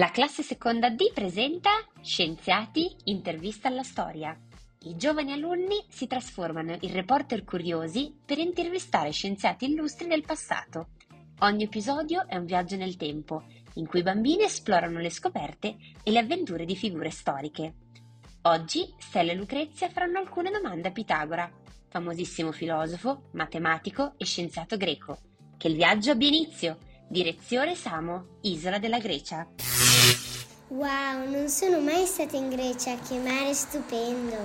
La classe seconda D presenta Scienziati intervista alla storia. I giovani alunni si trasformano in reporter curiosi per intervistare scienziati illustri del passato. Ogni episodio è un viaggio nel tempo, in cui i bambini esplorano le scoperte e le avventure di figure storiche. Oggi Stella e Lucrezia faranno alcune domande a Pitagora, famosissimo filosofo, matematico e scienziato greco. Che il viaggio abbia inizio! Direzione Samo, isola della Grecia. Wow, non sono mai stata in Grecia, che mare stupendo!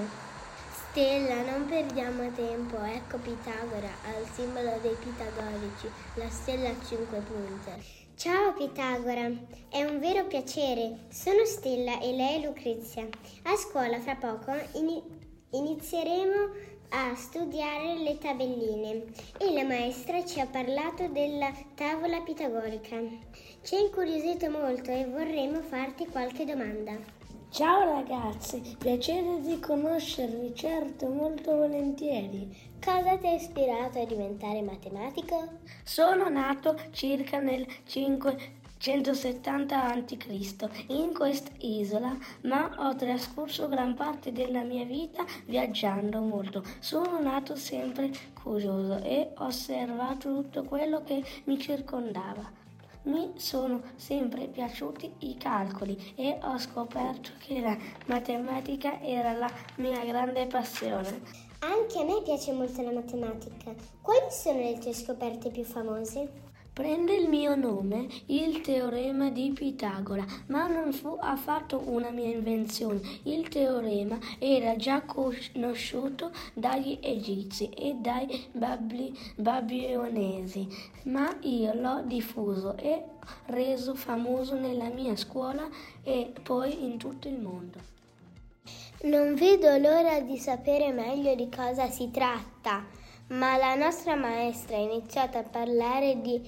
Stella, non perdiamo tempo, ecco Pitagora, al simbolo dei pitagorici, la stella a cinque punte. Ciao Pitagora, è un vero piacere. Sono Stella e lei è Lucrezia. A scuola fra poco ini- inizieremo a studiare le tabelline e la maestra ci ha parlato della tavola pitagorica. Ci ha incuriosito molto e vorremmo farti qualche domanda. Ciao ragazzi, piacere di conoscervi, certo, molto volentieri. Cosa ti ha ispirato a diventare matematico? Sono nato circa nel 5 170 a.C. in quest'isola, ma ho trascorso gran parte della mia vita viaggiando molto. Sono nato sempre curioso e ho osservato tutto quello che mi circondava. Mi sono sempre piaciuti i calcoli e ho scoperto che la matematica era la mia grande passione. Anche a me piace molto la matematica. Quali sono le tue scoperte più famose? Prende il mio nome il teorema di Pitagora, ma non fu affatto una mia invenzione. Il teorema era già conosciuto dagli egizi e dai babli, babilonesi, ma io l'ho diffuso e reso famoso nella mia scuola e poi in tutto il mondo. Non vedo l'ora di sapere meglio di cosa si tratta ma la nostra maestra ha iniziato a parlare di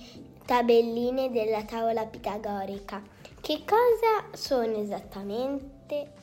tabelline della tavola pitagorica. Che cosa sono esattamente?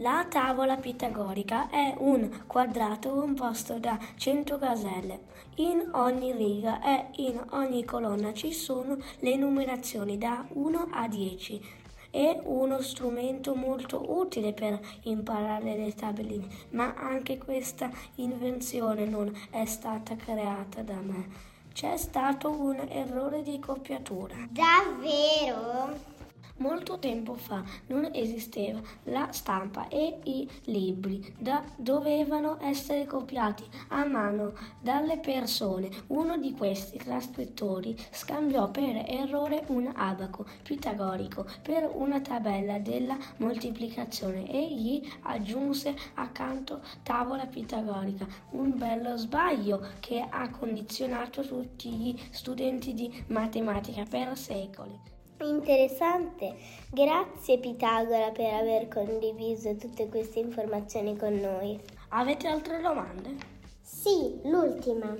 La tavola pitagorica è un quadrato composto da 100 caselle. In ogni riga e in ogni colonna ci sono le numerazioni da 1 a 10 è uno strumento molto utile per imparare le tabelline, ma anche questa invenzione non è stata creata da me. C'è stato un errore di copiatura. Davvero? Molto tempo fa non esisteva la stampa e i libri da, dovevano essere copiati a mano dalle persone. Uno di questi trascrittori scambiò per errore un abaco pitagorico per una tabella della moltiplicazione e gli aggiunse accanto tavola pitagorica. Un bello sbaglio che ha condizionato tutti gli studenti di matematica per secoli. Interessante, grazie Pitagora per aver condiviso tutte queste informazioni con noi. Avete altre domande? Sì, l'ultima.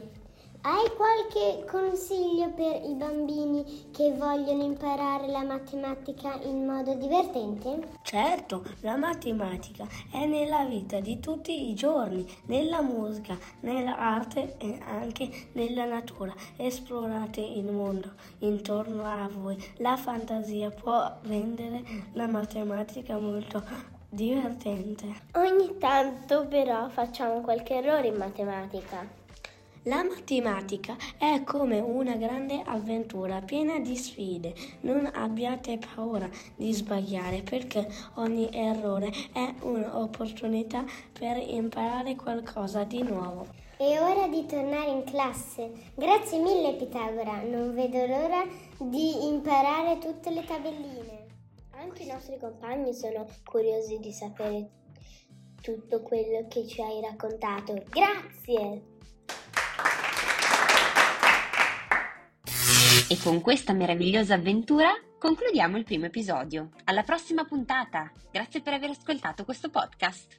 Hai qualche consiglio per i bambini che vogliono imparare la matematica in modo divertente? Certo, la matematica è nella vita di tutti i giorni, nella musica, nell'arte e anche nella natura. Esplorate il mondo intorno a voi. La fantasia può rendere la matematica molto divertente. Ogni tanto però facciamo qualche errore in matematica. La matematica è come una grande avventura piena di sfide. Non abbiate paura di sbagliare perché ogni errore è un'opportunità per imparare qualcosa di nuovo. È ora di tornare in classe. Grazie mille Pitagora, non vedo l'ora di imparare tutte le tabelline. Anche i nostri compagni sono curiosi di sapere tutto quello che ci hai raccontato. Grazie! E con questa meravigliosa avventura concludiamo il primo episodio. Alla prossima puntata! Grazie per aver ascoltato questo podcast.